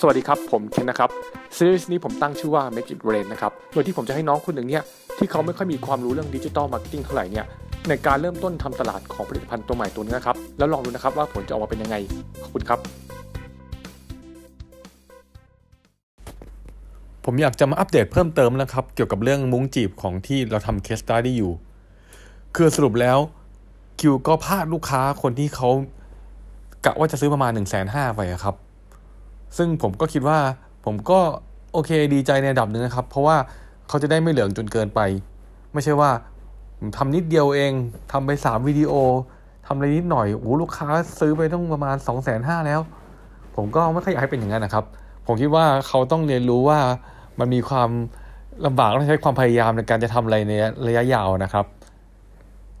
สวัสดีครับ ผมเคนนะครับซีรีส์นี้ผมตั้งชื่อว่า Make It Rain นะครับ โดยที่ผมจะให้น้องคนหนึ่งเนี่ยที่เขาไม่ค่อยมีความรู้เรื่อง digital marketing เท่าไหร่เนี่ยในการเริ่มต้นทำตลาดของผลิตภัณฑ์ตัวใหม่ตัวนี้นะครับ แล้วลองดูนะครับว่าผลจะออกมาเป็นยังไง ขอบคุณครับ ผมอยากจะมาอัปเดตเพิ่มเติมนะครับ เกี่ยวกับเรื่องมุ้งจีบของที่เราทำ case study อยู่ คือสรุปแล้วคิวก็พลาดลูกค้าคนที่เขากะว่าจะซื้อประมาณ1นึ่งแสนห้าไปครับ ซึ่งผมก็คิดว่าผมก็โอเคดีใจในระดับหนึ่งนะครับ เพราะว่าเขาจะได้ไม่เหลืองจนเกินไป ไม่ใช่ว่าผมทำนิดเดียวเองทำไปสามวิดีโอทำอะไรนิดหน่อยโอ้ลูกค้าซื้อไปต้องประมาณ2องแสนห้าแล้ว ผมก็ไม่ค่อยอยากให้เป็นอย่างนั้นนะครับ ผมคิดว่าเขาต้องเรียนรู้ว่ามันมีความลำบากต้องใช้ความพยายามในการจะทำอะไรในระยะยาวนะครับ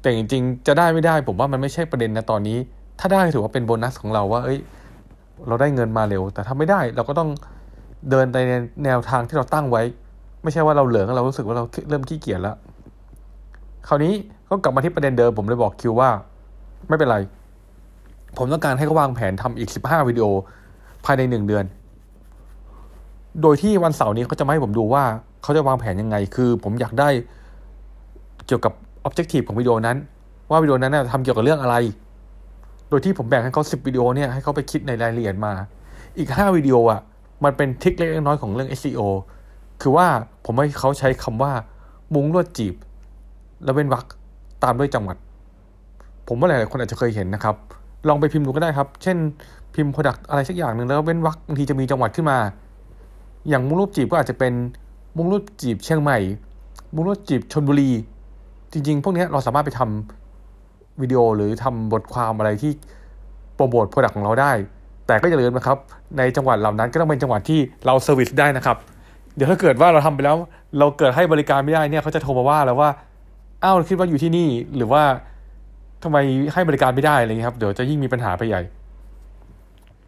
แต่จริงๆจะได้ไม่ได้ผมว่ามันไม่ใช่ประเด็นนะตอนนี้ ถ้าได้ถือว่าเป็นโบนัสของเราว่า เอ้ย เราได้เงินมาเร็ว แต่ถ้าไม่ได้เราก็ต้องเดินในแนวทางที่เราตั้งไว้ ไม่ใช่ว่าเราเหลืองเรารู้สึกว่าเราเริ่มขี้เกียจแล้วคราวนี้ก็กลับมาที่ประเด็นเดิมผมเลยบอกคิวว่า ไม่เป็นไร ผมต้องการให้เขาวางแผนทำอีกสิบห้าวิดีโอภายในหนึ่งเดือน โดยที่วันเสาร์นี้เขาจะมาให้ผมดูว่าเขาจะวางแผนยังไง คือ ผมอยากได้เกี่ยวกับ objective ของวิดีโอนั้น ว่าวิดีโอนั้นทำเกี่ยวกับเรื่องอะไร โดยที่ผมแบ่งให้เขา10วิดีโอเนี่ยให้เขาไปคิดในรายละเอียดมา อีก 5วิดีโออะมันเป็นทริคเล็กน้อยของเรื่อง SEO คือว่าผมให้เขาใช้คำว่า มุ้งลวดจีบ แล้วเว้นวรรคตามด้วยจังหวัด ผมว่าหลายๆคนอาจจะเคยเห็นนะครับ ลองไปพิมพ์ดูก็ได้ครับ เช่นพิมพ์ product อะไรสักอย่างหนึ่งแล้วเว้นวรรคบางทีจะมีจังหวัดขึ้นมา อย่างมุ้งลวดจีบก็อาจจะเป็นมุ้งลวดจีบเชียงใหม่ มุ้งลวดจีบชลบุรี จริง ๆ พวกนี้เราสามารถไปทำ วิดีโอหรือทำบทความอะไรที่โปรโมท product ของเราได้ แต่ก็อย่าลืมนะครับ ในจังหวัดเหล่านั้นก็ต้องเป็นจังหวัดที่เรา service ได้นะครับ เดี๋ยวถ้าเกิดว่าเราทำไปแล้ว เราเกิดให้บริการไม่ได้เนี่ยเขาจะโทรมาว่าแล้วว่าอ้าวคิดว่าอยู่ที่นี่หรือว่าทำไมให้บริการไม่ได้อะไรเงี้ยครับเดี๋ยวจะยิ่งมีปัญหาไปใหญ่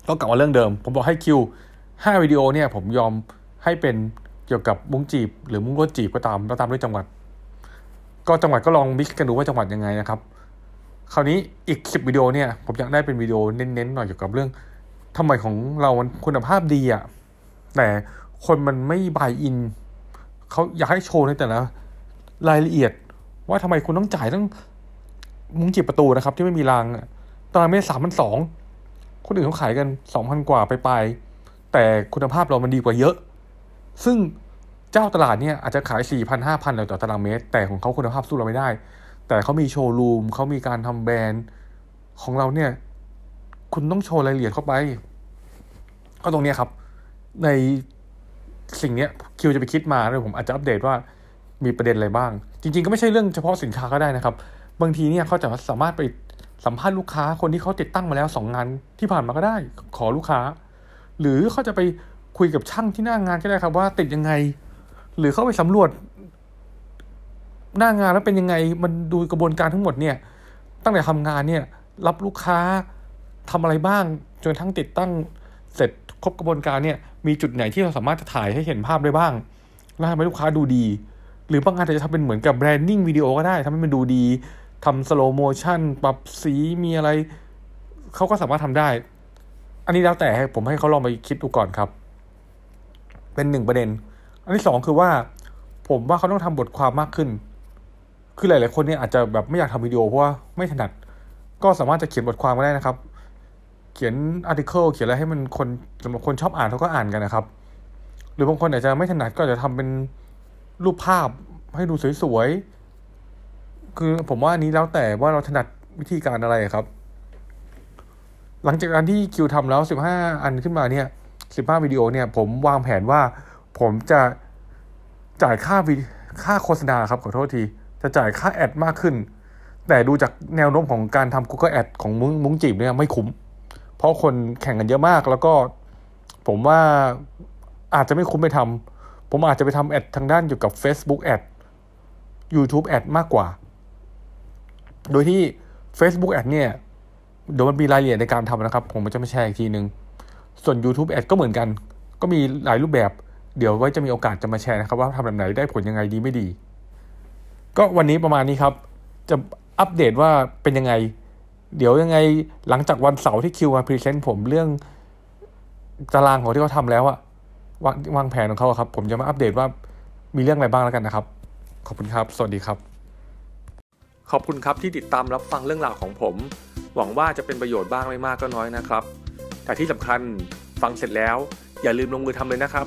ก็กลับมาเรื่องเดิม ผมบอกให้คิวห้าวิดีโอเนี่ย ผมยอมให้เป็นเกี่ยวกับมุ้งจีบ หรือมุ้งลวดจีบก็ตามแล้วตามด้วยจังหวัด ก็จังหวัดก็ลองมิกกันดูว่าจังหวัดยังไงนะครับ คราวนี้อีกสิบวิดีโอเนี่ยผมอยากได้เป็นวิดีโอเน้นๆหน่อยเกี่ยวกับเรื่องทำไมของเรามันคุณภาพดีอะแต่คนมันไม่บายอินเขาอยากให้โชว์ในแต่ละรายละเอียด ว่าทำไมคุณต้องจ่ายตั้งมุ้งจีบประตูนะครับ ที่ไม่มีรางตารางเมตรสามพันสองคนอื่นเขาขายกันสองพันกว่าไปไปแต่คุณภาพเรามันดีกว่าเยอะ ซึ่งเจ้าตลาดเนี่ยอาจจะขายสี่พันห้าพันต่อตารางเมตร แต่ของเขาคุณภาพสู้เราไม่ได้ แต่เขามีโชว์รูมเขามีการทำแบรนด์ของเราเนี่ย คุณต้องโชว์รายละเอียดเข้าไป ก็ตรงเนี้ครับ ในสิ่งเนี้ยคิวจะไปคิดมาแล้วผมอาจจะอัปเดตว่ามีประเด็นอะไรบ้าง จริง ๆ ก็ไม่ใช่เรื่องเฉพาะสินค้าก็ได้นะครับ บางทีเนี่ยเขาจะสามารถไปสัมภาษณ์ลูกค้าคนที่เขาติดตั้งมาแล้วสองงานที่ผ่านมาก็ได้ ขอลูกค้า หรือเขาจะไปคุยกับช่างที่หน้างงานก็ได้ครับว่าติดยังไง หรือเขาไปสำรวจ หน้างานแล้วเป็นยังไงมันดูกระบวนการทั้งหมดเนี่ยตั้งแต่ทำงานเนี่ยรับลูกค้าทำอะไรบ้างจนทั้งติดตั้งเสร็จครบกระบวนการเนี่ยมีจุดไหนที่เราสามารถจะถ่ายให้เห็นภาพได้บ้าง แล้วทำให้ลูกค้าดูดี หรือบางงานอาจจะทำเป็นเหมือนกับ branding video ก็ได้ทำให้มันดูดีทำ slow motion ปรับสีมีอะไร เขาก็สามารถทำได้ อันนี้แล้วแต่ผมให้เขาลองไปคิดดูก่อนครับ เป็นหนึ่งประเด็น อันที่สองคือว่า ผมว่าเขาต้องทำบทความมากขึ้น คือหลาย ๆ คนเนี่ยอาจจะแบบไม่อยากทำวิดีโอเพราะว่าไม่ถนัด ก็สามารถจะเขียนบทความก็ได้นะครับ เขียน article เขียนอะไรให้มันคนสำหรับคนชอบอ่านเขาก็อ่านกันนะครับ หรือบางคนอาจจะไม่ถนัดก็จะทำเป็นรูปภาพให้ดูสวย ๆ คือผมว่าอันนี้แล้วแต่ว่าเราถนัดวิธีการอะไรครับ หลังจากการที่คิวทำแล้วสิบห้าอันขึ้นมาเนี่ยสิบห้าวิดีโอเนี่ย ผมวางแผนว่าผมจะจ่ายค่าวิค่าโฆษณาครับขอโทษที จะจ่ายค่า ad มากขึ้น แต่ดูจากแนวโน้มของการทำ Google Ad ของมุ้งมุ้งจีบเนี่ยไม่คุ้ม เพราะคนแข่งกันเยอะมาก แล้วก็ผมว่าอาจจะไม่คุ้มไปทำ ผมอาจจะไปทำแอดทางด้านเกี่ยวกับ Facebook Ad YouTube Ad มากกว่า โดยที่ Facebook Ad เนี่ยเดี๋ยวมันมีรายละเอียดในการทำนะครับ ผมจะมาแชร์อีกทีนึง ส่วน YouTube Ad ก็เหมือนกัน ก็มีหลายรูปแบบ เดี๋ยวไว้จะมีโอกาสจะมาแชร์นะครับ ว่าทำแบบไหนได้ผลยังไงดีไม่ดี ก็วันนี้ประมาณนี้ครับ จะอัปเดตว่าเป็นยังไง เดี๋ยวยังไงหลังจากวันเสาร์ที่คิวมา present ผมเรื่องตารางของที่เขาทำแล้วอะวางวางแผนของเขาครับ ผมจะมาอัปเดตว่ามีเรื่องอะไรบ้างแล้วกันนะครับ ขอบคุณครับ สวัสดีครับ ขอบคุณครับที่ติดตามรับฟังเรื่องราวของผม หวังว่าจะเป็นประโยชน์บ้างไม่มากก็น้อยนะครับ แต่ที่สำคัญฟังเสร็จแล้ว อย่าลืมลงมือทำเลยนะครับ